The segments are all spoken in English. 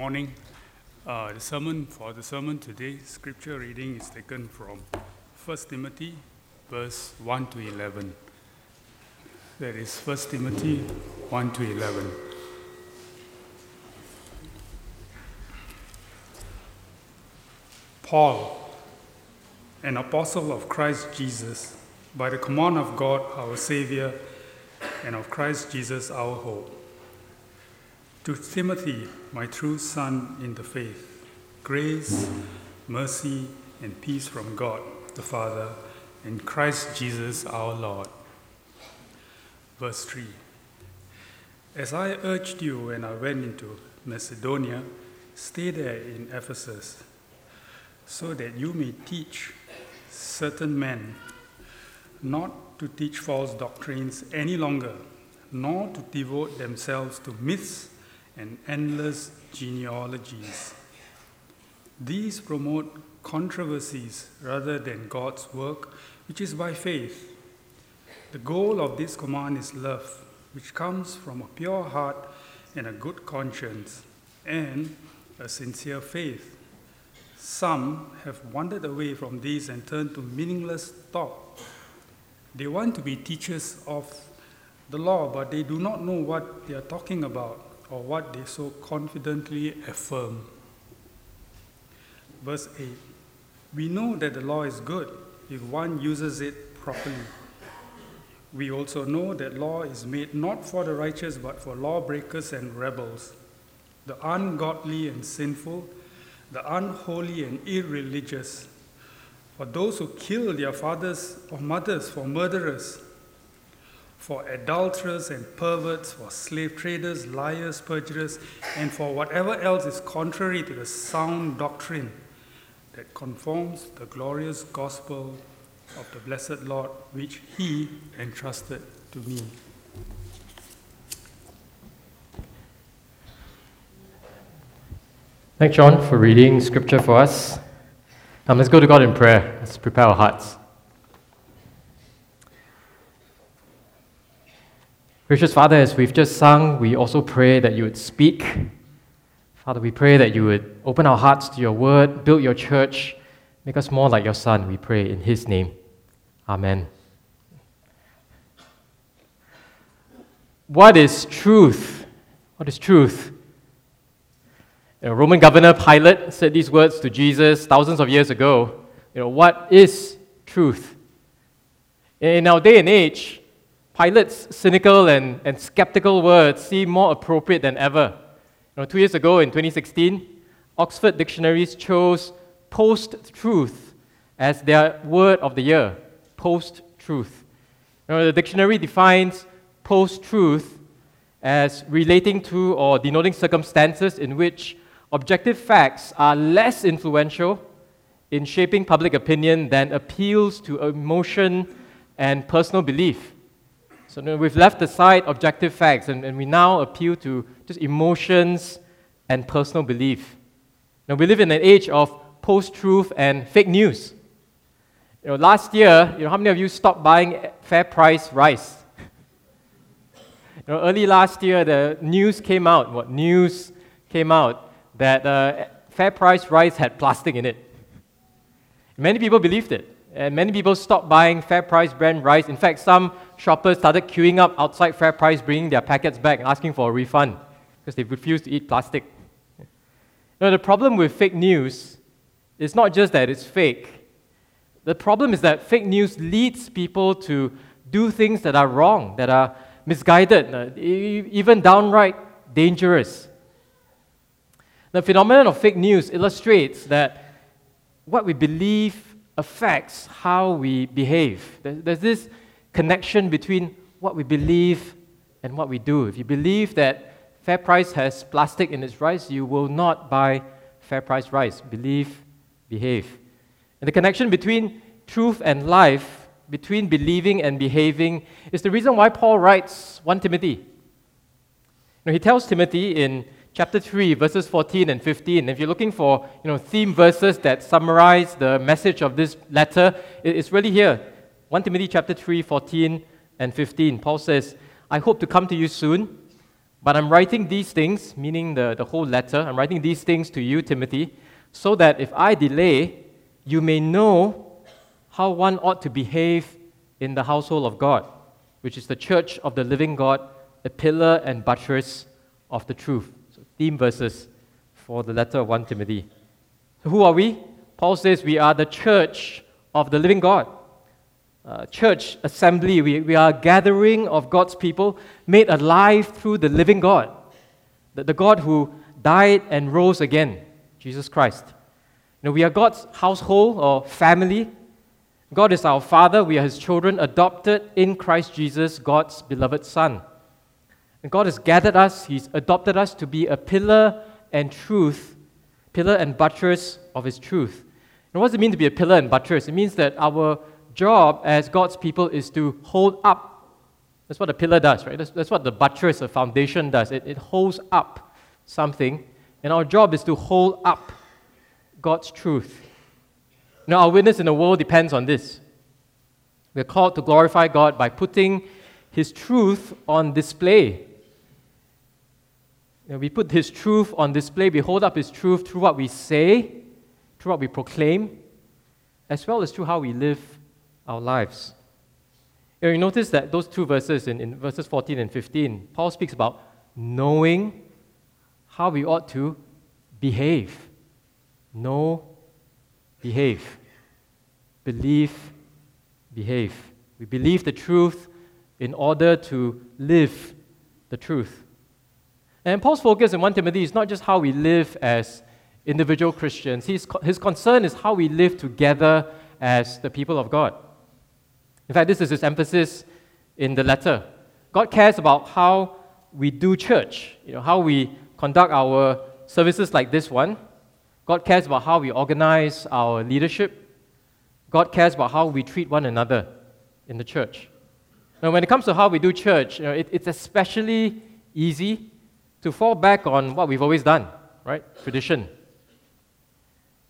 morning. Uh, the sermon for the sermon today, scripture reading is taken from 1 Timothy, verse 1 to 11. That is 1 Timothy 1 to 11. Paul, an apostle of Christ Jesus, by the command of God our Savior, and of Christ Jesus our hope. To Timothy, my true son in the faith, grace, mercy, and peace from God the Father and Christ Jesus our Lord. Verse 3 As I urged you when I went into Macedonia, stay there in Ephesus, so that you may teach certain men not to teach false doctrines any longer, nor to devote themselves to myths and endless genealogies. These promote controversies rather than God's work, which is by faith. The goal of this command is love, which comes from a pure heart and a good conscience, and a sincere faith. Some have wandered away from these and turned to meaningless talk. They want to be teachers of the law, but they do not know what they are talking about or what they so confidently affirm. Verse 8 We know that the law is good if one uses it properly. We also know that law is made not for the righteous but for lawbreakers and rebels, the ungodly and sinful, the unholy and irreligious, for those who kill their fathers or mothers, for murderers for adulterers and perverts, for slave traders, liars, perjurers, and for whatever else is contrary to the sound doctrine that conforms the glorious gospel of the blessed Lord, which He entrusted to me. Thanks, John, for reading scripture for us. Um, let's go to God in prayer. Let's prepare our hearts. Gracious Father, as we've just sung, we also pray that you would speak. Father, we pray that you would open our hearts to your word, build your church, make us more like your Son, we pray in his name. Amen. What is truth? What is truth? Know, Roman governor Pilate said these words to Jesus thousands of years ago. You know, what is truth? In our day and age, Pilate's cynical and, and skeptical words seem more appropriate than ever. You know, two years ago in 2016, Oxford Dictionaries chose post truth as their word of the year. Post truth. You know, the dictionary defines post truth as relating to or denoting circumstances in which objective facts are less influential in shaping public opinion than appeals to emotion and personal belief. So we've left aside objective facts and, and we now appeal to just emotions and personal belief. Now we live in an age of post truth and fake news. You know, last year, you know, how many of you stopped buying fair price rice? you know, early last year, the news came out. What news came out that uh, fair price rice had plastic in it. Many people believed it. And many people stopped buying Fair Price brand rice. In fact, some shoppers started queuing up outside Fair Price, bringing their packets back and asking for a refund because they refused to eat plastic. Now, the problem with fake news is not just that it's fake. The problem is that fake news leads people to do things that are wrong, that are misguided, uh, even downright dangerous. The phenomenon of fake news illustrates that what we believe affects how we behave. There's this connection between what we believe and what we do. If you believe that Fair Price has plastic in its rice, you will not buy Fair Price rice. Believe, behave. And the connection between truth and life, between believing and behaving, is the reason why Paul writes 1 Timothy. Now, he tells Timothy in chapter 3, verses 14 and 15. If you're looking for you know, theme verses that summarize the message of this letter, it's really here. 1 Timothy chapter 3, 14 and 15. Paul says, I hope to come to you soon, But I'm writing these things, meaning the, the whole letter, I'm writing these things to you, Timothy, so that if I delay, you may know how one ought to behave in the household of God, which is the church of the living God, a pillar and buttress of the truth. Theme verses for the letter of 1 Timothy. So, who are we? Paul says we are the church of the living God. Uh, church assembly, we, we are a gathering of God's people made alive through the living God, the, the God who died and rose again, Jesus Christ. You know, we are God's household or family. God is our Father. We are His children, adopted in Christ Jesus, God's beloved Son. And God has gathered us, He's adopted us to be a pillar and truth, pillar and buttress of His truth. And what does it mean to be a pillar and buttress? It means that our job as God's people is to hold up. That's what a pillar does, right? That's, that's what the buttress, a foundation, does. It, it holds up something, and our job is to hold up God's truth. Now, our witness in the world depends on this. We're called to glorify God by putting His truth on display. We put His truth on display. We hold up His truth through what we say, through what we proclaim, as well as through how we live our lives. You, know, you notice that those two verses, in, in verses 14 and 15, Paul speaks about knowing how we ought to behave. Know, behave. Believe, behave. We believe the truth in order to live the truth. And Paul's focus in 1 Timothy is not just how we live as individual Christians, his, his concern is how we live together as the people of God. In fact, this is his emphasis in the letter. God cares about how we do church, you know, how we conduct our services like this one. God cares about how we organize our leadership. God cares about how we treat one another in the church. Now, when it comes to how we do church, you know, it, it's especially easy to fall back on what we've always done, right? Tradition.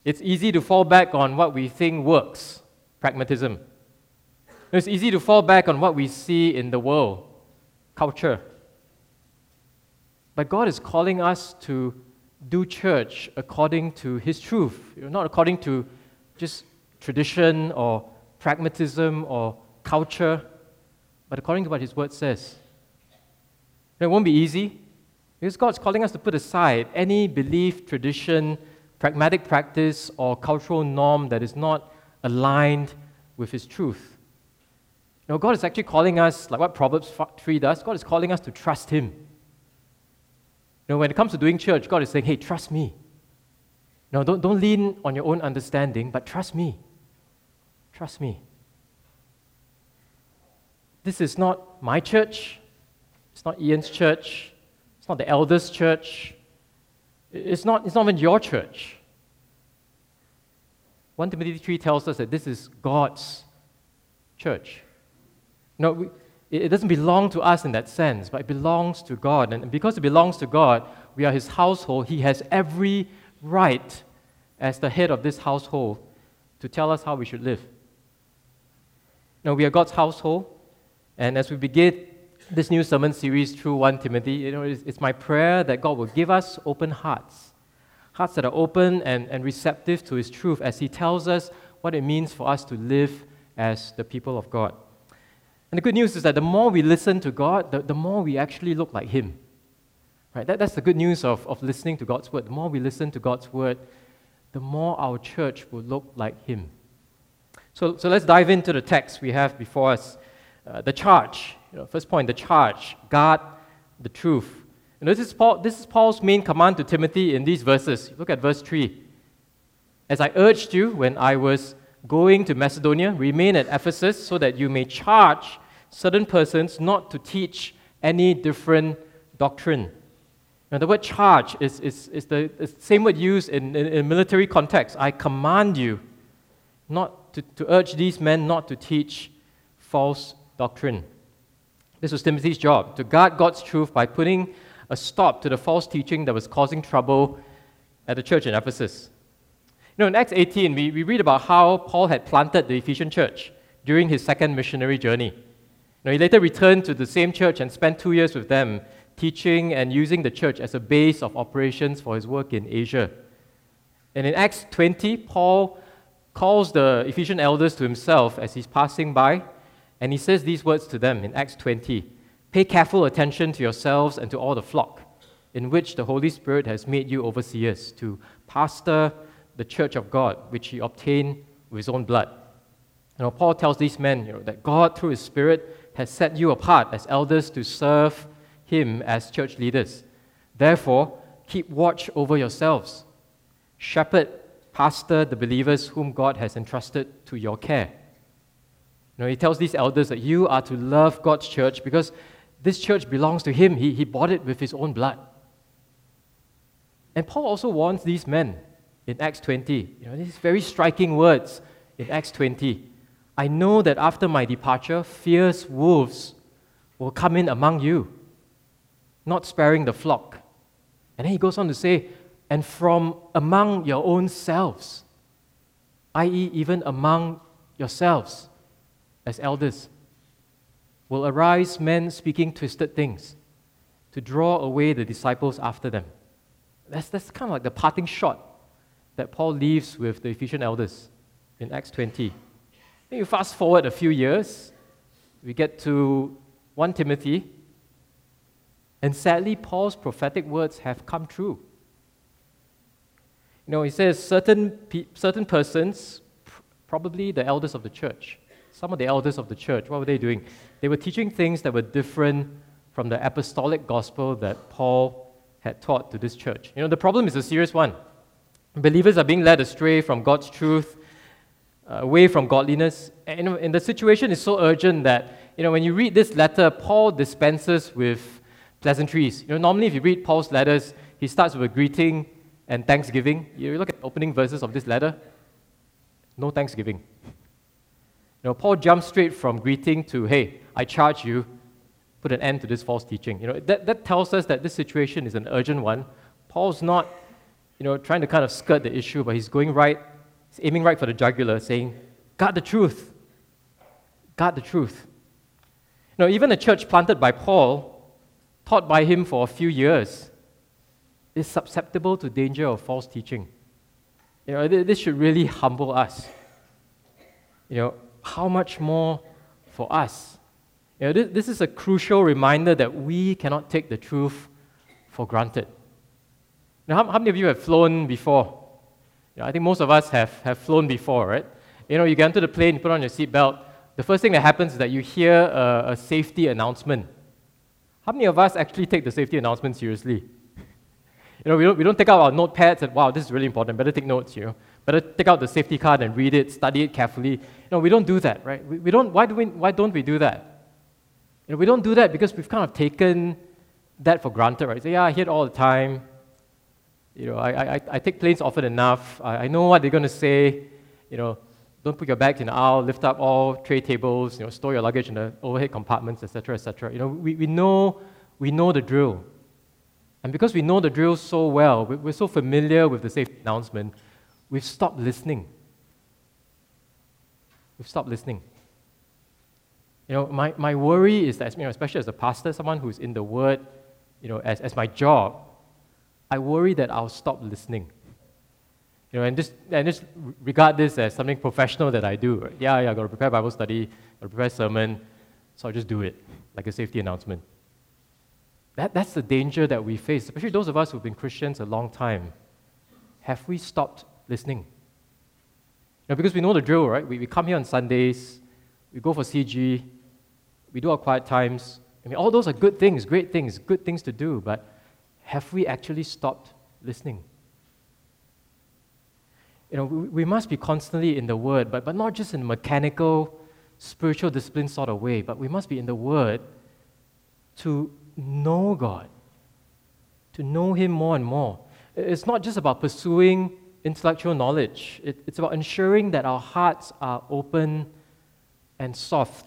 It's easy to fall back on what we think works, pragmatism. It's easy to fall back on what we see in the world, culture. But God is calling us to do church according to His truth, not according to just tradition or pragmatism or culture, but according to what His Word says. it won't be easy because God's calling us to put aside any belief, tradition, pragmatic practice, or cultural norm that is not aligned with His truth. No, God is actually calling us, like what Proverbs 3 does, God is calling us to trust Him. You know, when it comes to doing church, God is saying, hey, trust me. No, don't, don't lean on your own understanding, but trust me. Trust me. This is not my church. It's not Ian's church. Not the elders' church. It's not, it's not even your church. 1 Timothy 3 tells us that this is God's church. No, it doesn't belong to us in that sense, but it belongs to God. And because it belongs to God, we are His household. He has every right, as the head of this household, to tell us how we should live. Now, we are God's household, and as we begin this new sermon series through 1 Timothy, you know, it's, it's my prayer that God will give us open hearts, hearts that are open and, and receptive to His truth as He tells us what it means for us to live as the people of God. And the good news is that the more we listen to God, the, the more we actually look like Him. Right? That, that's the good news of, of listening to God's Word. The more we listen to God's Word, the more our church will look like Him. So, so let's dive into the text we have before us. Uh, the charge. You know, first point, the charge. Guard the truth. This is, Paul, this is Paul's main command to Timothy in these verses. Look at verse 3. As I urged you when I was going to Macedonia, remain at Ephesus so that you may charge certain persons not to teach any different doctrine. Now, the word charge is, is, is the, is same word used in, in, in, military context. I command you not to, to urge these men not to teach false doctrine. This was Timothy's job, to guard God's truth by putting a stop to the false teaching that was causing trouble at the church in Ephesus know, in Acts 18, we, we read about how Paul had planted the Ephesian church during his second missionary journey. You know, he later returned to the same church and spent two years with them, teaching and using the church as a base of operations for his work in Asia. And in Acts 20, Paul calls the Ephesian elders to himself as he's passing by, and he says these words to them in Acts 20 Pay careful attention to yourselves and to all the flock, in which the Holy Spirit has made you overseers, to pastor the church of God, which he obtained with his own blood. You know, Paul tells these men you know, that God, through his Spirit, has set you apart as elders to serve him as church leaders. Therefore, keep watch over yourselves. Shepherd, pastor the believers whom God has entrusted to your care. Know, he tells these elders that you are to love God's church because this church belongs to him. He, he bought it with his own blood. And Paul also warns these men in Acts 20. You know, these very striking words in Acts 20. I know that after my departure, fierce wolves will come in among you, not sparing the flock. And then he goes on to say, and from among your own selves, i.e., even among yourselves as elders, will arise men speaking twisted things to draw away the disciples after them. That's, that's kind of like the parting shot that Paul leaves with the Ephesian elders in Acts 20. Then you fast forward a few years, we get to 1 Timothy, and sadly, Paul's prophetic words have come true. You know, he says certain, pe- certain persons, pr- probably the elders of the church, some of the elders of the church, what were they doing? They were teaching things that were different from the apostolic gospel that Paul had taught to this church. You know, the problem is a serious one. Believers are being led astray from God's truth, uh, away from godliness. And, and the situation is so urgent that, you know, when you read this letter, Paul dispenses with pleasantries. You know, normally if you read Paul's letters, he starts with a greeting and thanksgiving. You look at the opening verses of this letter, no thanksgiving. You know, Paul jumps straight from greeting to, hey, I charge you, put an end to this false teaching. You know, that, that tells us that this situation is an urgent one. Paul's not you know, trying to kind of skirt the issue, but he's going right, he's aiming right for the jugular, saying, Guard the truth. Guard the truth. You know, even a church planted by Paul, taught by him for a few years, is susceptible to danger of false teaching. You know, this should really humble us. You know, how much more for us? You know, this, this is a crucial reminder that we cannot take the truth for granted. Now, how, how many of you have flown before? You know, I think most of us have, have flown before, right? You know, you get into the plane, you put on your seatbelt. The first thing that happens is that you hear a, a safety announcement. How many of us actually take the safety announcement seriously? You know, we don't, we don't take out our notepads and, wow, this is really important, better take notes, you know. Better take out the safety card and read it, study it carefully. Know, we don't do that, right? We, we don't, why, do we, why don't we do that? You know, we don't do that because we've kind of taken that for granted, right? So, yeah, I hear it all the time. You know, I, I, I take planes often enough. I, I know what they're going to say. You know, don't put your bags in the aisle, lift up all tray tables, you know, store your luggage in the overhead compartments, etc., etc. You know, we, we, know, we know the drill. And because we know the drill so well, we're so familiar with the safety announcement, we've stopped listening. We've stopped listening. You know, my, my worry is that, you know, especially as a pastor, someone who's in the Word, you know, as, as my job, I worry that I'll stop listening. You know, and just, and just regard this as something professional that I do. Right? Yeah, yeah, I got to prepare Bible study, got to prepare sermon, so I'll just do it, like a safety announcement. That, that's the danger that we face, especially those of us who've been Christians a long time. Have we stopped listening? Know, because we know the drill, right? We, we come here on Sundays, we go for CG, we do our quiet times. I mean, all those are good things, great things, good things to do, but have we actually stopped listening? You know, we, we must be constantly in the Word, but, but not just in a mechanical, spiritual discipline sort of way, but we must be in the Word to know God, to know Him more and more. It's not just about pursuing intellectual knowledge, it, it's about ensuring that our hearts are open and soft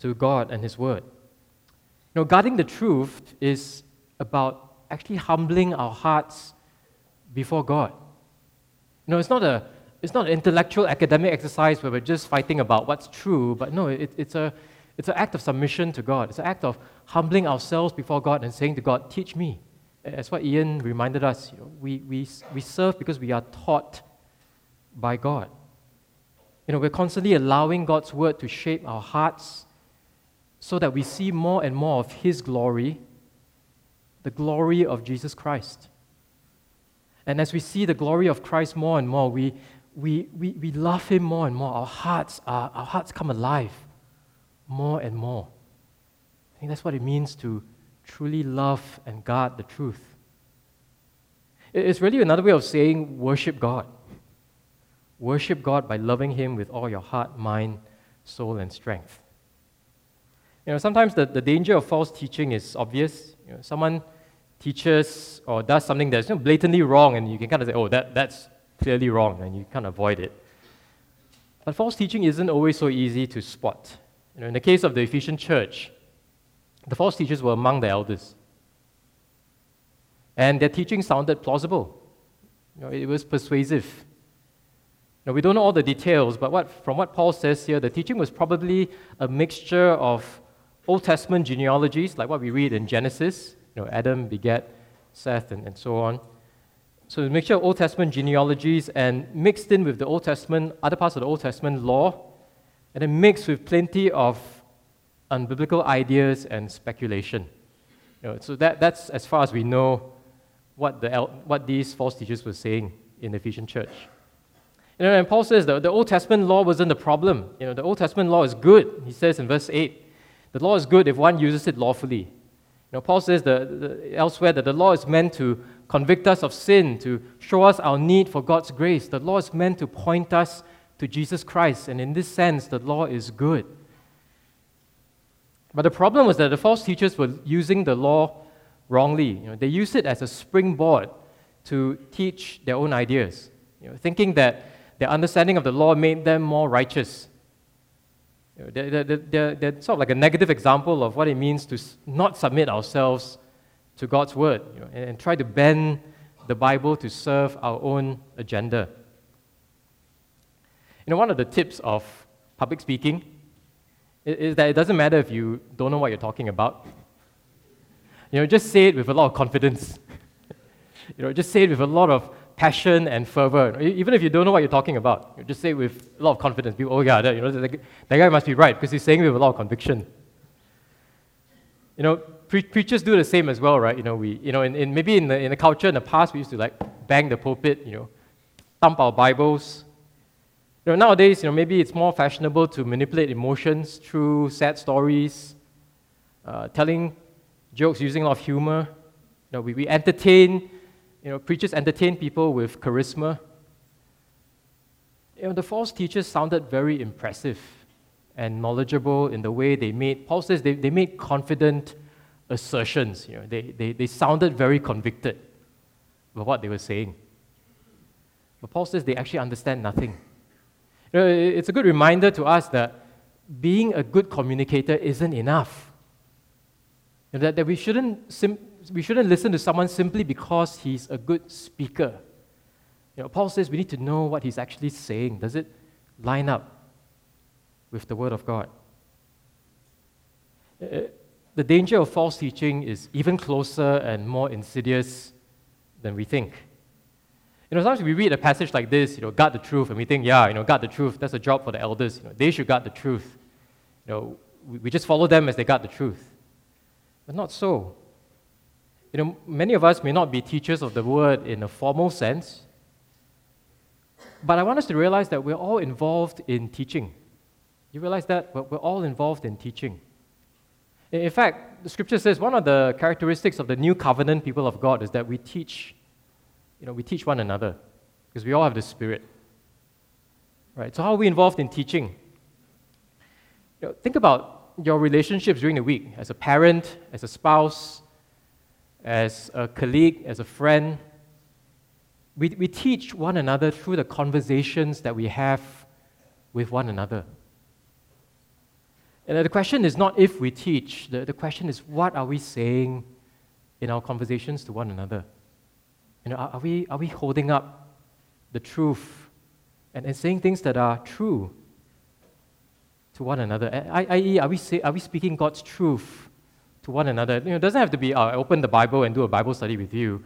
to God and His Word. You know, guarding the truth is about actually humbling our hearts before God. You know, it's not a it's not an intellectual academic exercise where we're just fighting about what's true, but no, it, it's, a, It's an act of submission to God. It's an act of humbling ourselves before God and saying to God, Teach me. That's what Ian reminded us. You know, we, we, we serve because we are taught by God. You know, we're constantly allowing God's word to shape our hearts so that we see more and more of His glory, the glory of Jesus Christ. And as we see the glory of Christ more and more, we, we, we, we love Him more and more. Our hearts, are, our hearts come alive more and more. I think that's what it means to truly love and guard the truth. It's really another way of saying worship God. Worship God by loving Him with all your heart, mind, soul, and strength. You know, sometimes the, the danger of false teaching is obvious. You know, someone teaches or does something that's you know, blatantly wrong, and you can kind of say, oh, that, that's clearly wrong, and you of avoid it. But false teaching isn't always so easy to spot. You know, in the case of the Ephesian church, the false teachers were among the elders. And their teaching sounded plausible. You know, it was persuasive. Now, we don't know all the details, but what, from what Paul says here, the teaching was probably a mixture of Old Testament genealogies, like what we read in Genesis. You know, Adam begat Seth and, and so on. So a mixture of Old Testament genealogies and mixed in with the Old Testament, other parts of the Old Testament law, and then mixed with plenty of unbiblical ideas and speculation. You know, so that, that's as far as we know what, the, what these false teachers were saying in the Ephesian church. You know, and Paul says that the Old Testament law wasn't the problem. You know, the Old Testament law is good. He says in verse 8, the law is good if one uses it lawfully. You know, Paul says the, the, elsewhere that the law is meant to convict us of sin, to show us our need for God's grace. The law is meant to point us to Jesus Christ, and in this sense, the law is good. But the problem was that the false teachers were using the law wrongly. You know, they used it as a springboard to teach their own ideas, you know, thinking that their understanding of the law made them more righteous. You know, they're, they're, they're, they're, sort of like a negative example of what it means to not submit ourselves to God's word you know, and, and try to bend the Bible to serve our own agenda. You know, one of the tips of public speaking is that it doesn't matter if you don't know what you're talking about. You know, just say it with a lot of confidence. you know, just say it with a lot of passion and fervor. Even if you don't know what you're talking about, you just say it with a lot of confidence. People, oh yeah, that, you know, that, that guy must be right because he's saying it with a lot of conviction. You know, pre- preachers do the same as well, right? You know, we, you know, in, in maybe in the, in the culture in the past, we used to like bang the pulpit, you know, thump our Bibles, you know, nowadays, you know, maybe it's more fashionable to manipulate emotions through sad stories, uh, telling jokes using a lot of humor. You know, we, we entertain, you know, preachers entertain people with charisma. You know, the false teachers sounded very impressive and knowledgeable in the way they made, Paul says they, they made confident assertions. You know, they, they, they sounded very convicted of what they were saying. But Paul says they actually understand nothing. You know, it's a good reminder to us that being a good communicator isn't enough. And that, that we, shouldn't sim- we shouldn't listen to someone simply because he's a good speaker. You know, Paul says we need to know what he's actually saying. Does it line up with the Word of God? Uh, the danger of false teaching is even closer and more insidious than we think. Know, sometimes we read a passage like this, you know, guard the truth, and we think, yeah, you know, guard the truth, that's a job for the elders. You know, they should guard the truth. You know, we, we just follow them as they guard the truth. But not so. You know, many of us may not be teachers of the word in a formal sense, but I want us to realize that we're all involved in teaching. You realize that? We're all involved in teaching. In fact, the scripture says one of the characteristics of the new covenant people of God is that we teach you know, we teach one another because we all have the Spirit. Right? So, how are we involved in teaching? You know, think about your relationships during the week as a parent, as a spouse, as a colleague, as a friend. We, we teach one another through the conversations that we have with one another. And the question is not if we teach, the, the question is what are we saying in our conversations to one another? You know, are, we, are we holding up the truth and, and saying things that are true? to one another. I.e., are we, say, are we speaking God's truth to one another? You know, it doesn't have to be, uh, I open the Bible and do a Bible study with you.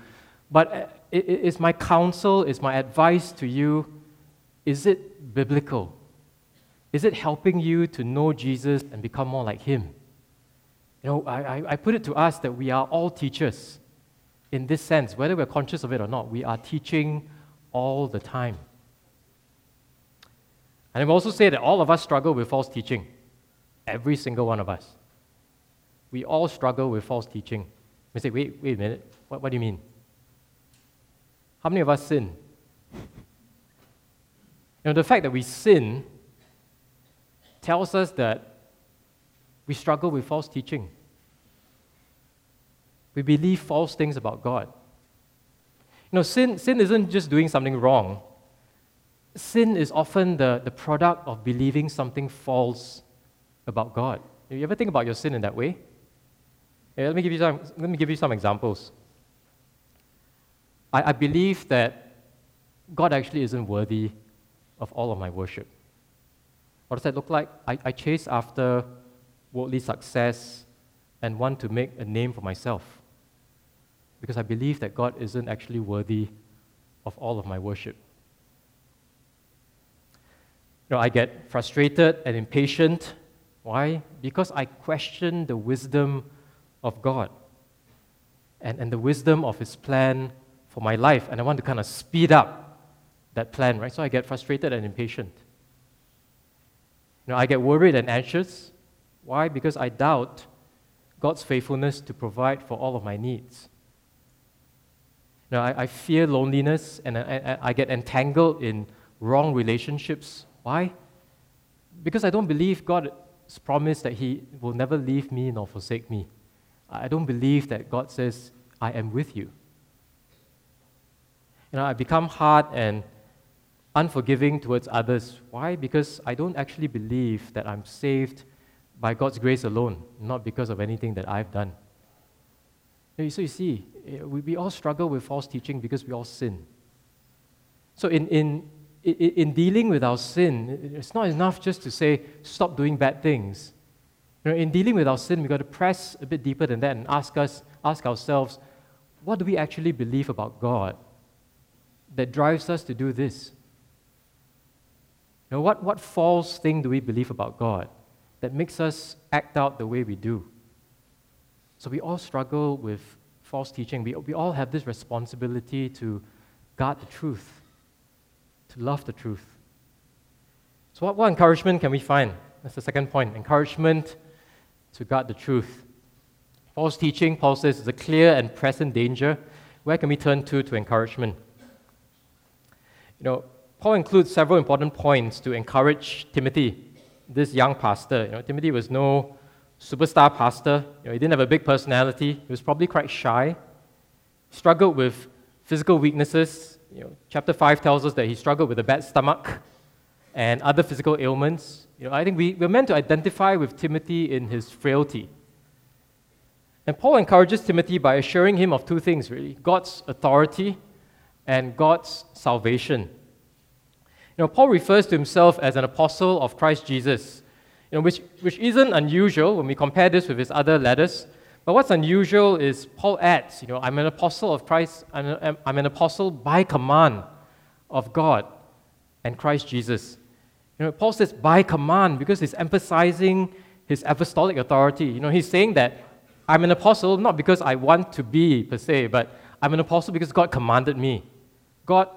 But uh, is my counsel, is my advice to you, is it biblical? Is it helping you to know Jesus and become more like Him? You know, I, I put it to us that we are all teachers in this sense, whether we're conscious of it or not. We are teaching all the time. And I've also say that all of us struggle with false teaching. Every single one of us. We all struggle with false teaching. We say, wait, wait a minute. What, what do you mean? How many of us sin? You know, the fact that we sin tells us that we struggle with false teaching. We believe false things about God. You know, sin, sin isn't just doing something wrong. Sin is often the, the product of believing something false about God. You ever think about your sin in that way? Yeah, let, me give you some, let me give you some examples. I, I believe that God actually isn't worthy of all of my worship. What does that look like? I, I chase after worldly success and want to make a name for myself because I believe that God isn't actually worthy of all of my worship. You know, I get frustrated and impatient. Why? Because I question the wisdom of God and, and the wisdom of His plan for my life, and I want to kind of speed up that plan, right? So I get frustrated and impatient. You know, I get worried and anxious. Why? Because I doubt God's faithfulness to provide for all of my needs. You know, I, I fear loneliness and I, I, I get entangled in wrong relationships. Why? Because I don't believe God's promise that He will never leave me nor forsake me. I don't believe that God says, I am with you. You know, I become hard and unforgiving towards others. Why? Because I don't actually believe that I'm saved by God's grace alone, not because of anything that I've done. So you see, eh, we, we all struggle with false teaching because we all sin. So in, in, in dealing with our sin, it's not enough just to say, stop doing bad things. You know, in dealing with our sin, we've got to press a bit deeper than that and ask, us, ask ourselves, what do we actually believe about God that drives us to do this? You know, what, what false thing do we believe about God that makes us act out the way we do? So we all struggle with false teaching. We, we all have this responsibility to guard the truth, to love the truth. So, what, what encouragement can we find? That's the second point encouragement to guard the truth. False teaching, Paul says, is a clear and present danger. Where can we turn to to encouragement? You know, Paul includes several important points to encourage Timothy, this young pastor. You know, Timothy was no superstar pastor. You know, he didn't have a big personality. He was probably quite shy. Struggled with physical weaknesses. You know, chapter 5 tells us that he struggled with a bad stomach and other physical ailments. You know, I think we, we're meant to identify with Timothy in his frailty. And Paul encourages Timothy by assuring him of two things, really God's authority and God's salvation. You know, Paul refers to himself as an apostle of Christ Jesus, you know, which, which isn't unusual when we compare this with his other letters. But what's unusual is Paul adds, you know, I'm an apostle of Christ, I'm, I'm an apostle by command of God and Christ Jesus. You know, Paul says by command because he's emphasizing his apostolic authority. You know, he's saying that I'm an apostle not because I want to be per se, but I'm an apostle because God commanded me. God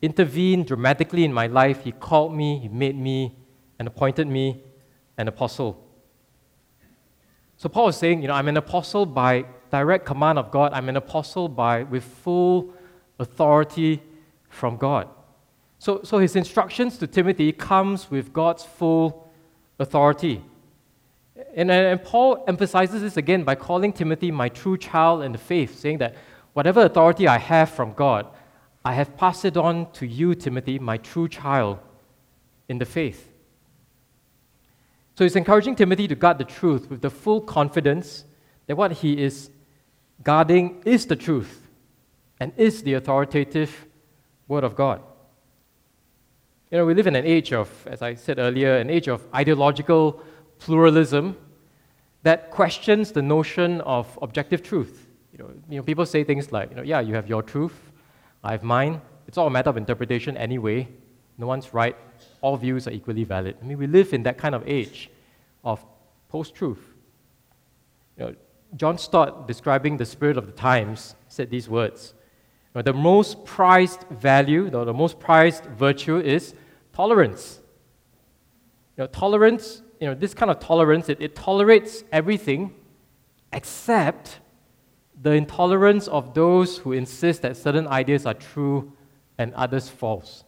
intervened dramatically in my life. He called me, He made me, and appointed me an apostle. So Paul is saying, you know, I'm an apostle by direct command of God. I'm an apostle by with full authority from God. So, so his instructions to Timothy comes with God's full authority. And, and Paul emphasizes this again by calling Timothy my true child in the faith, saying that whatever authority I have from God, I have passed it on to you, Timothy, my true child in the faith. So he's encouraging Timothy to guard the truth with the full confidence that what he is guarding is the truth and is the authoritative Word of God. You know, we live in an age of, as I said earlier, an age of ideological pluralism that questions the notion of objective truth. You know, you know, people say things like, you know, yeah, you have your truth, I have mine. It's all a matter of interpretation anyway. No one's right. All views are equally valid. I mean, we live in that kind of age of post-truth. You know, John Stott, describing the spirit of the times, said these words. You know, the most prized value, the, the most prized virtue is tolerance. You know, tolerance, you know, this kind of tolerance, it, it tolerates everything except the intolerance of those who insist that certain ideas are true and others false.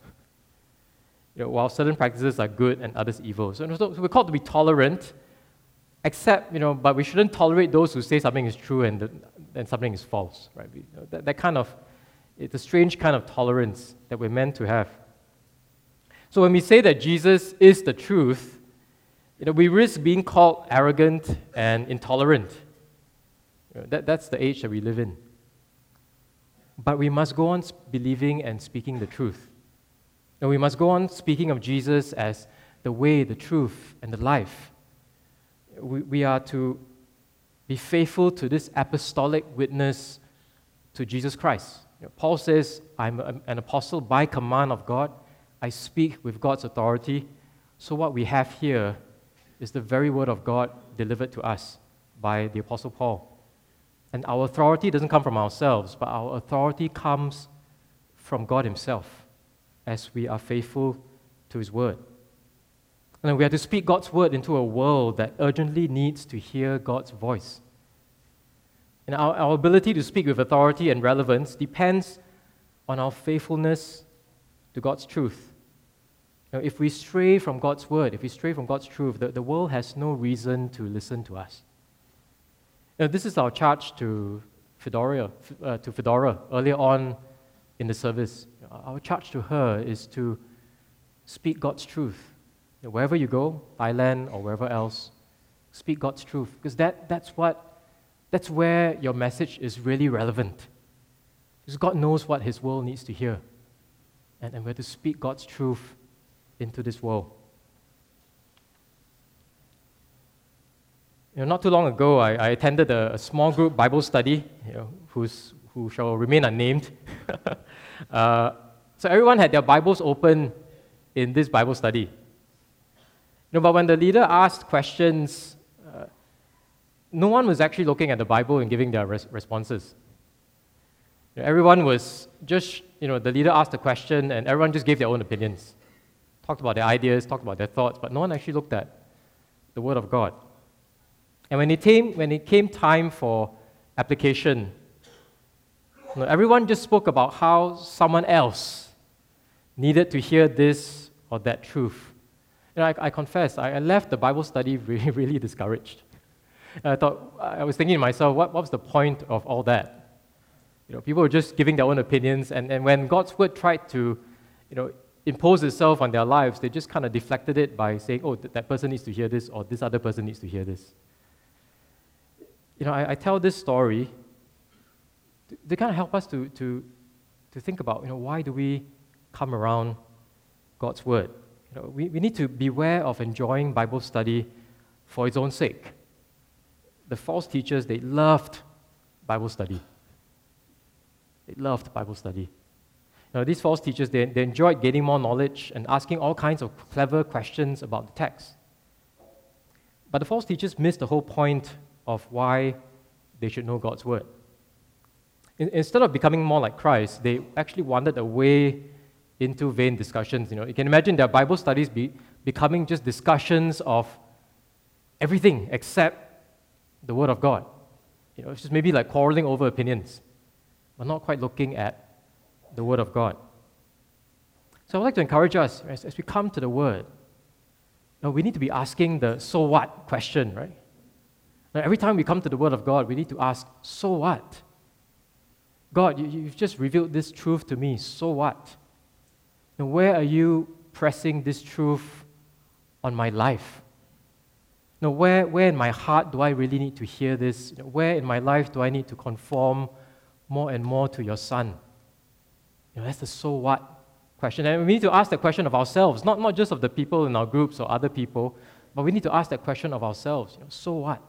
You know, while certain practices are good and others evil. So, so we're called to be tolerant, except, you know, but we shouldn't tolerate those who say something is true and, the, and something is false, right? We, you know, that, that kind of, it's a strange kind of tolerance that we're meant to have. So when we say that Jesus is the truth, you know, we risk being called arrogant and intolerant. You know, that, that's the age that we live in. But we must go on believing and speaking the truth. And we must go on speaking of Jesus as the way, the truth, and the life we, we are to be faithful to this apostolic witness to Jesus Christ. You know, Paul says, I'm an apostle by command of God. I speak with God's authority. So, what we have here is the very word of God delivered to us by the Apostle Paul. And our authority doesn't come from ourselves, but our authority comes from God Himself as we are faithful to His word. And we are to speak God's word into a world that urgently needs to hear God's voice. And our, our ability to speak with authority and relevance depends on our faithfulness to God's truth. Now, if we stray from God's word, if we stray from God's truth, the, the world has no reason to listen to us. Now, this is our charge to Fedora, uh, to Fedora earlier on in the service. Our charge to her is to speak God's truth wherever you go, Thailand or wherever else, speak God's truth. Because that, that's, what, that's where your message is really relevant. Because God knows what His world needs to hear. And, and we're to speak God's truth into this world. You know, not too long ago, I, I attended a, a, small group Bible study, you know, who's, who shall remain unnamed. uh, so everyone had their Bibles open in this Bible study. No, but when the leader asked questions, uh, no one was actually looking at the Bible and giving their res- responses. You know, everyone was just, you know, the leader asked a question and everyone just gave their own opinions. Talked about their ideas, talked about their thoughts, but no one actually looked at the Word of God. And when it came, when it came time for application, know, everyone just spoke about how someone else needed to hear this or that truth. You know, I, I confess, I, I left the Bible study really, really discouraged. And I thought, I was thinking to myself, what, what was the point of all that? You know, people were just giving their own opinions, and, and when God's word tried to, you know, impose itself on their lives, they just kind of deflected it by saying, oh, th- that person needs to hear this, or this other person needs to hear this. You know, I, I tell this story to kind of help us to, to, to think about, you know, why do we come around God's word? You know, we, we need to beware of enjoying Bible study for its own sake. The false teachers, they loved Bible study. They loved Bible study. Know, these false teachers, they, they enjoyed gaining more knowledge and asking all kinds of clever questions about the text. But the false teachers missed the whole point of why they should know God's word. In, instead of becoming more like Christ, they actually wandered away into vain discussions. You know, you can imagine their Bible studies be, becoming just discussions of everything except the Word of God. You know, it's just maybe like quarreling over opinions, but not quite looking at the Word of God. So I'd like to encourage us as, as we come to the Word. Know, we need to be asking the so what question, right? Now, every time we come to the Word of God, we need to ask, so what? God, you, you've just revealed this truth to me, so what? And where are you pressing this truth on my life? Now, where, where in my heart do I really need to hear this? Where in my life do I need to conform more and more to your Son? You know, that's the so what question. And we need to ask that question of ourselves, not, not just of the people in our groups or other people, but we need to ask that question of ourselves. You know, so what?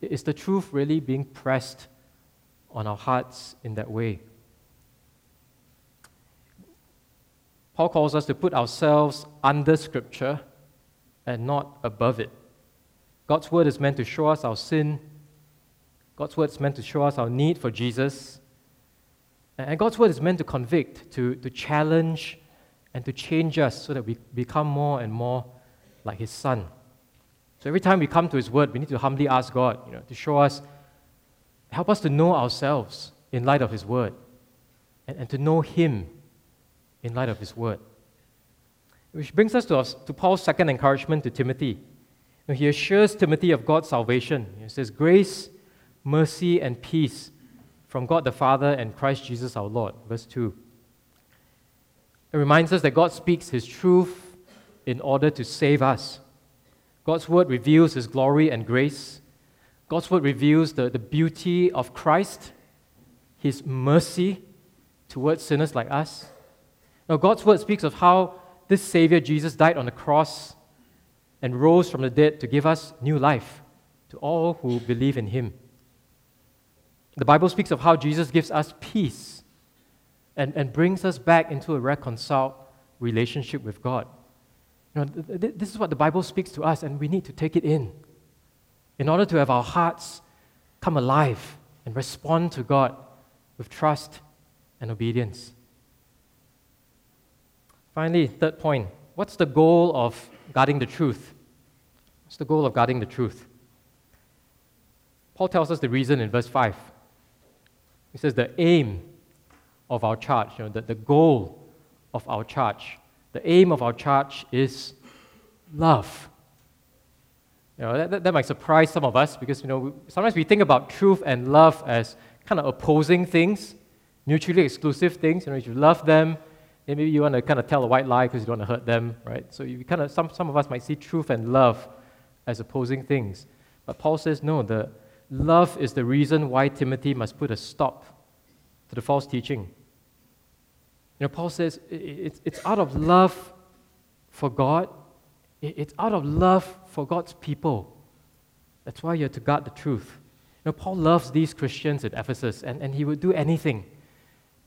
Is the truth really being pressed on our hearts in that way? Paul calls us to put ourselves under Scripture and not above it. God's word is meant to show us our sin. God's word is meant to show us our need for Jesus. And God's word is meant to convict, to, to challenge, and to change us so that we become more and more like His Son. So every time we come to His word, we need to humbly ask God you know, to show us, help us to know ourselves in light of His word, and, and to know Him in light of His word. Which brings us to, to Paul's second encouragement to Timothy. He assures Timothy of God's salvation. He says, Grace, mercy, and peace from God the Father and Christ Jesus our Lord. Verse 2. It reminds us that God speaks His truth in order to save us. God's word reveals His glory and grace. God's word reveals the, the beauty of Christ, His mercy towards sinners like us. Now, God's word speaks of how this Savior, Jesus, died on the cross and rose from the dead to give us new life to all who believe in Him. The Bible speaks of how Jesus gives us peace and, and brings us back into a reconciled relationship with God. You know, th- th- this is what the Bible speaks to us, and we need to take it in in order to have our hearts come alive and respond to God with trust and obedience. Finally, third point what's the goal of guarding the truth? What's the goal of guarding the truth? Paul tells us the reason in verse 5. He says the aim of our charge, you know, the, the goal of our charge. The aim of our charge is love. You know, that, that, that might surprise some of us because you know, sometimes we think about truth and love as kind of opposing things, mutually exclusive things. You know, if you love them, then maybe you want to kind of tell a white lie because you don't want to hurt them, right? So you kind of, some, some of us might see truth and love as opposing things. But Paul says, no, the love is the reason why Timothy must put a stop to the false teaching. You know, Paul says it's, it's out of love for God, it's out of love for God's people. That's why you're to guard the truth. You know, Paul loves these Christians at Ephesus, and, and he would do anything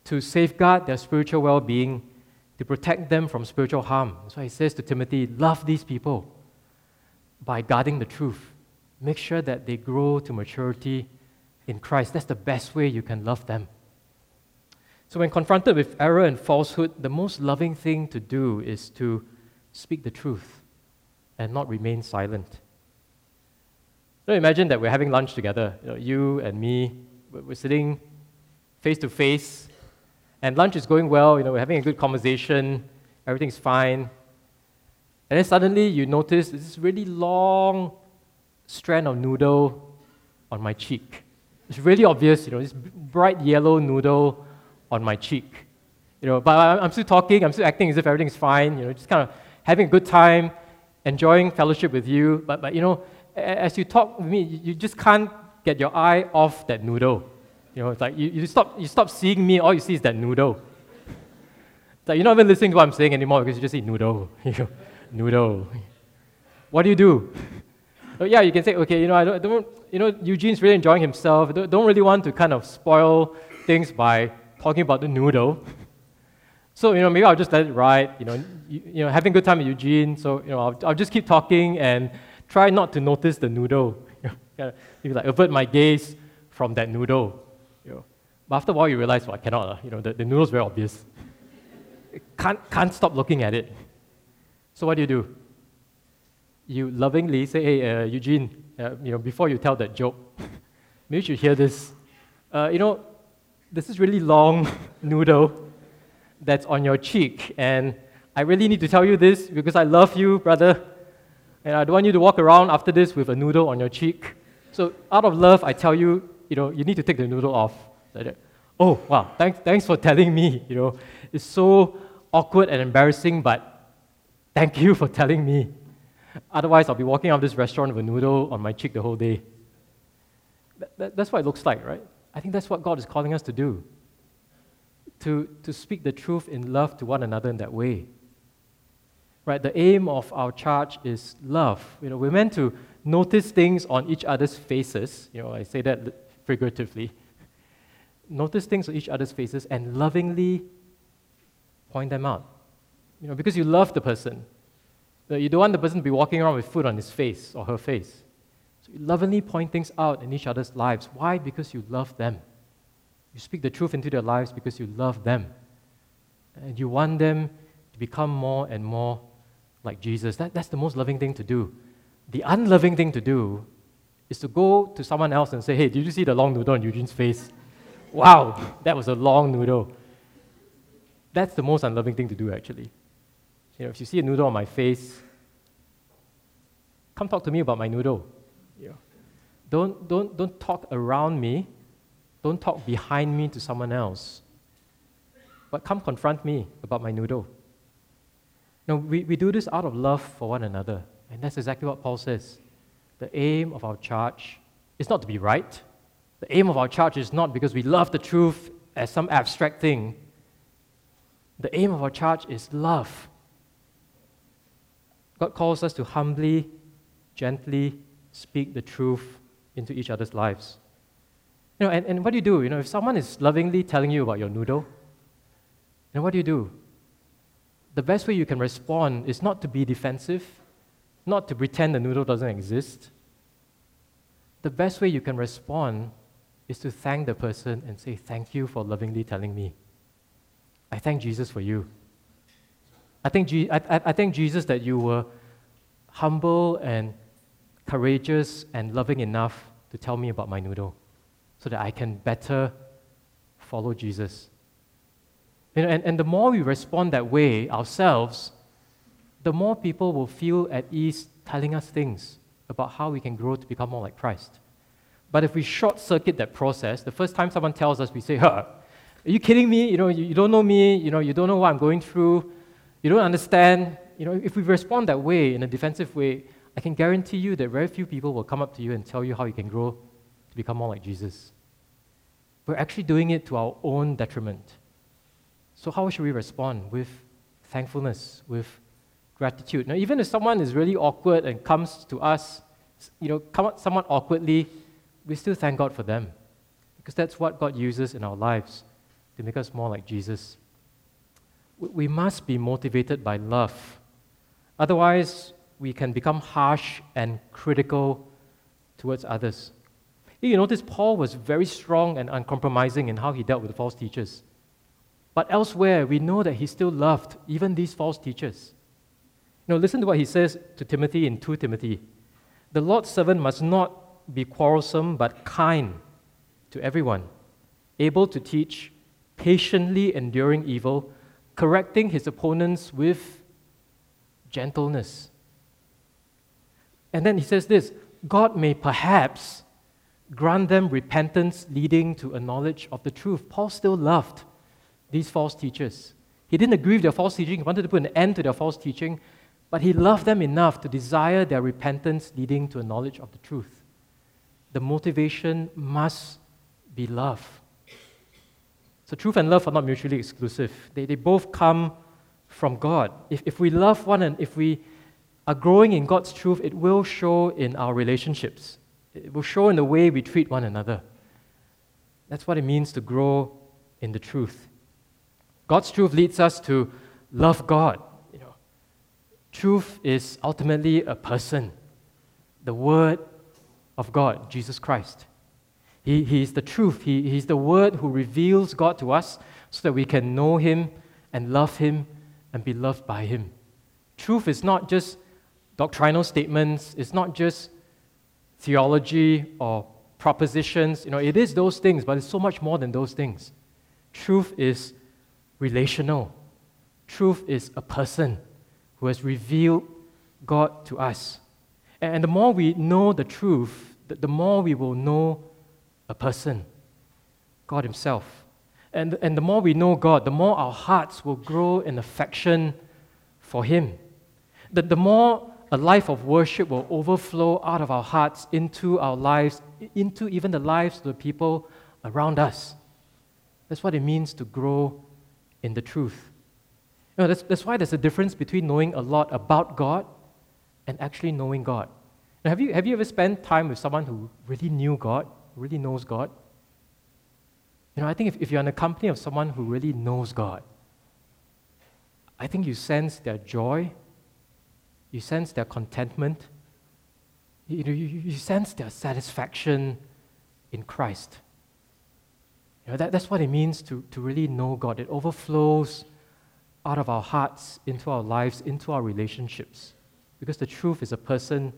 to safeguard their spiritual well being, to protect them from spiritual harm. That's why he says to Timothy, Love these people by guarding the truth. Make sure that they grow to maturity in Christ. That's the best way you can love them. So, when confronted with error and falsehood, the most loving thing to do is to speak the truth and not remain silent. So imagine that we're having lunch together, you, know, you and me, we're sitting face to face, and lunch is going well, you know, we're having a good conversation, everything's fine. And then suddenly you notice this really long strand of noodle on my cheek. It's really obvious, you know, this bright yellow noodle on my cheek. You know, but I'm still talking, I'm still acting as if everything's fine, you know, just kind of having a good time, enjoying fellowship with you. But, but you know, as you talk with me, you just can't get your eye off that noodle. You know, it's like you, you, stop, you stop seeing me, all you see is that noodle. It's like you're not even listening to what I'm saying anymore because you just see noodle. You know, noodle. What do you do? Oh, yeah, you can say, okay, you know, I don't, I don't you know, Eugene's really enjoying himself. Don't, don't really want to kind of spoil things by talking about the noodle. So, you know, maybe I'll just let it ride, you know, you, you know, having a good time with Eugene. So, you know, I'll, I'll just keep talking and try not to notice the noodle. You know, like avert my gaze from that noodle. You know. But after a while, you realize, well, I cannot. Uh, you know, the, the noodle's very obvious. can't, can't stop looking at it. So what do you do? You lovingly say, hey, uh, Eugene, uh, you know, before you tell that joke, maybe you should hear this. Uh, you know, this is really long noodle that's on your cheek, and I really need to tell you this because I love you, brother, and I don't want you to walk around after this with a noodle on your cheek. So out of love, I tell you, you know, you need to take the noodle off. Oh, wow, thanks, thanks for telling me, you know. It's so awkward and embarrassing, but thank you for telling me. Otherwise, I'll be walking out of this restaurant with a noodle on my cheek the whole day. That, that, that's what it looks like, right? I think that's what God is calling us to do. To, to speak the truth in love to one another in that way. Right? The aim of our charge is love. You know, we're meant to notice things on each other's faces. You know, I say that figuratively. Notice things on each other's faces and lovingly point them out. You know, because you love the person. You don't want the person to be walking around with food on his face or her face. So you lovingly point things out in each other's lives. Why? Because you love them. You speak the truth into their lives because you love them. And you want them to become more and more like Jesus. That, that's the most loving thing to do. The unloving thing to do is to go to someone else and say, Hey, did you see the long noodle on Eugene's face? Wow, that was a long noodle. That's the most unloving thing to do, actually. You know, if you see a noodle on my face, come talk to me about my noodle. Know, don't, don't, don't talk around me don't talk behind me to someone else, but come confront me about my noodle. No, we, we do this out of love for one another. And that's exactly what Paul says. The aim of our charge is not to be right. The aim of our charge is not because we love the truth as some abstract thing. The aim of our charge is love. God calls us to humbly, gently speak the truth into each other's lives. You know, and, and what do you do? You know, if someone is lovingly telling you about your noodle, then what do you do? The best way you can respond is not to be defensive, not to pretend the noodle doesn't exist. The best way you can respond is to thank the person and say, Thank you for lovingly telling me. I thank Jesus for you. I thank, I, I, I thank Jesus that you were humble and courageous and loving enough to tell me about my noodle so that I can better follow Jesus. You know, and, and the more we respond that way ourselves, the more people will feel at ease telling us things about how we can grow to become more like Christ. But if we short circuit that process, the first time someone tells us, we say, huh, are you kidding me? You know, you, you don't know me, you know, you don't know what I'm going through, you don't understand. You know, if we respond that way, in a defensive way, I can guarantee you that very few people will come up to you and tell you how you can grow become more like Jesus. We're actually doing it to our own detriment. So, how should we respond? With thankfulness, with gratitude. Now, even if someone is really awkward and comes to us, you know, come somewhat awkwardly, we still thank God for them. Because that's what God uses in our lives to make us more like Jesus. We must be motivated by love. Otherwise, we can become harsh and critical towards others. You notice Paul was very strong and uncompromising in how he dealt with false teachers. But elsewhere, we know that he still loved even these false teachers. Now, listen to what he says to Timothy in 2 Timothy. The Lord's servant must not be quarrelsome, but kind to everyone, able to teach, patiently enduring evil, correcting his opponents with gentleness. And then he says this God may perhaps grant them repentance leading to a knowledge of the truth. Paul still loved these false teachers. He didn't agree with their false teaching, he wanted to put an end to their false teaching, but he loved them enough to desire their repentance leading to a knowledge of the truth. The motivation must be love. So, truth and love are not mutually exclusive, they, they both come from God. If, if we love one and if we are growing in God's truth, it will show in our relationships. It will show in the way we treat one another. That's what it means to grow in the truth. God's truth leads us to love God. You know, truth is ultimately a person, the Word of God, Jesus Christ. He, he is the truth. He, he's the Word who reveals God to us so that we can know Him and love Him and be loved by Him. Truth is not just doctrinal statements, it's not just theology or propositions. You know, it is those things, but it's so much more than those things. Truth is relational. Truth is a person who has revealed God to us. And the more we know the truth, the more we will know a person, God Himself. And, and the more we know God, the more our hearts will grow in affection for Him. The, the more a life of worship will overflow out of our hearts into our lives, into even the lives of the people around us. That's what it means to grow in the truth. You know, that's, that's why there's a difference between knowing a lot about God and actually knowing God. Now, have, you, have you ever spent time with someone who really knew God, really knows God? You know, I think if, if you're in the company of someone who really knows God, I think you sense their joy, you sense their contentment, you, you, you sense their satisfaction in Christ. You know, that, that's what it means to, to really know God. It overflows out of our hearts into our lives, into our relationships. Because the truth is a person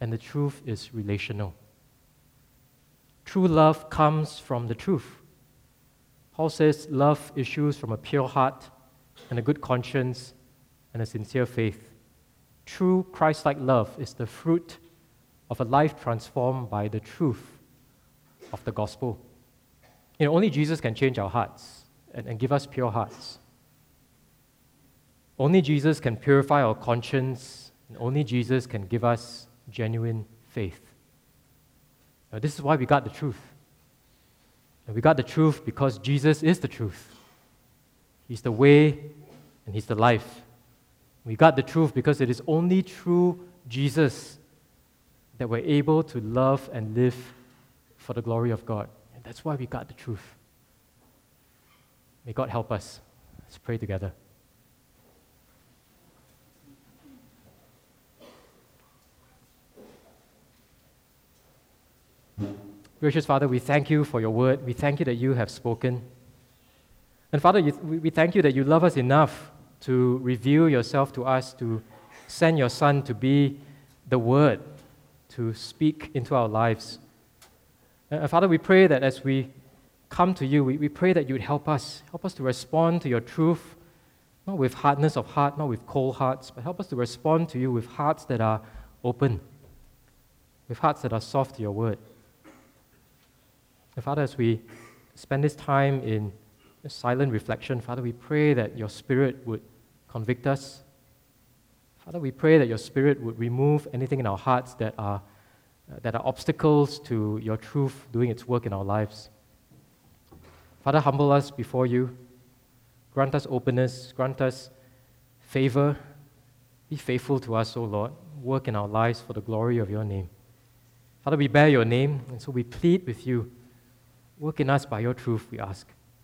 and the truth is relational. True love comes from the truth. Paul says love issues from a pure heart and a good conscience and a sincere faith. True Christ like love is the fruit of a life transformed by the truth of the gospel. You know, only Jesus can change our hearts and, and give us pure hearts. Only Jesus can purify our conscience, and only Jesus can give us genuine faith. Now, this is why we got the truth. And we got the truth because Jesus is the truth. He's the way and He's the life. We got the truth because it is only through Jesus that we're able to love and live for the glory of God. And that's why we got the truth. May God help us. Let's pray together. Gracious Father, we thank you for your word. We thank you that you have spoken. And Father, we thank you that you love us enough to reveal yourself to us, to send your Son to be the Word, to speak into our lives. And Father, we pray that as we come to you, we, we pray that you would help us, help us to respond to your truth, not with hardness of heart, not with cold hearts, but help us to respond to you with hearts that are open, with hearts that are soft to your word. And Father, as we spend this time in silent reflection, Father, we pray that your Spirit would convict us. Father, we pray that your Spirit would remove anything in our hearts that are, uh, that are obstacles to your truth doing its work in our lives. Father, humble us before you. Grant us openness, grant us favor. Be faithful to us, O Lord. Work in our lives for the glory of your name. Father, we bear your name, and so we plead with you Work in us by your truth, we ask,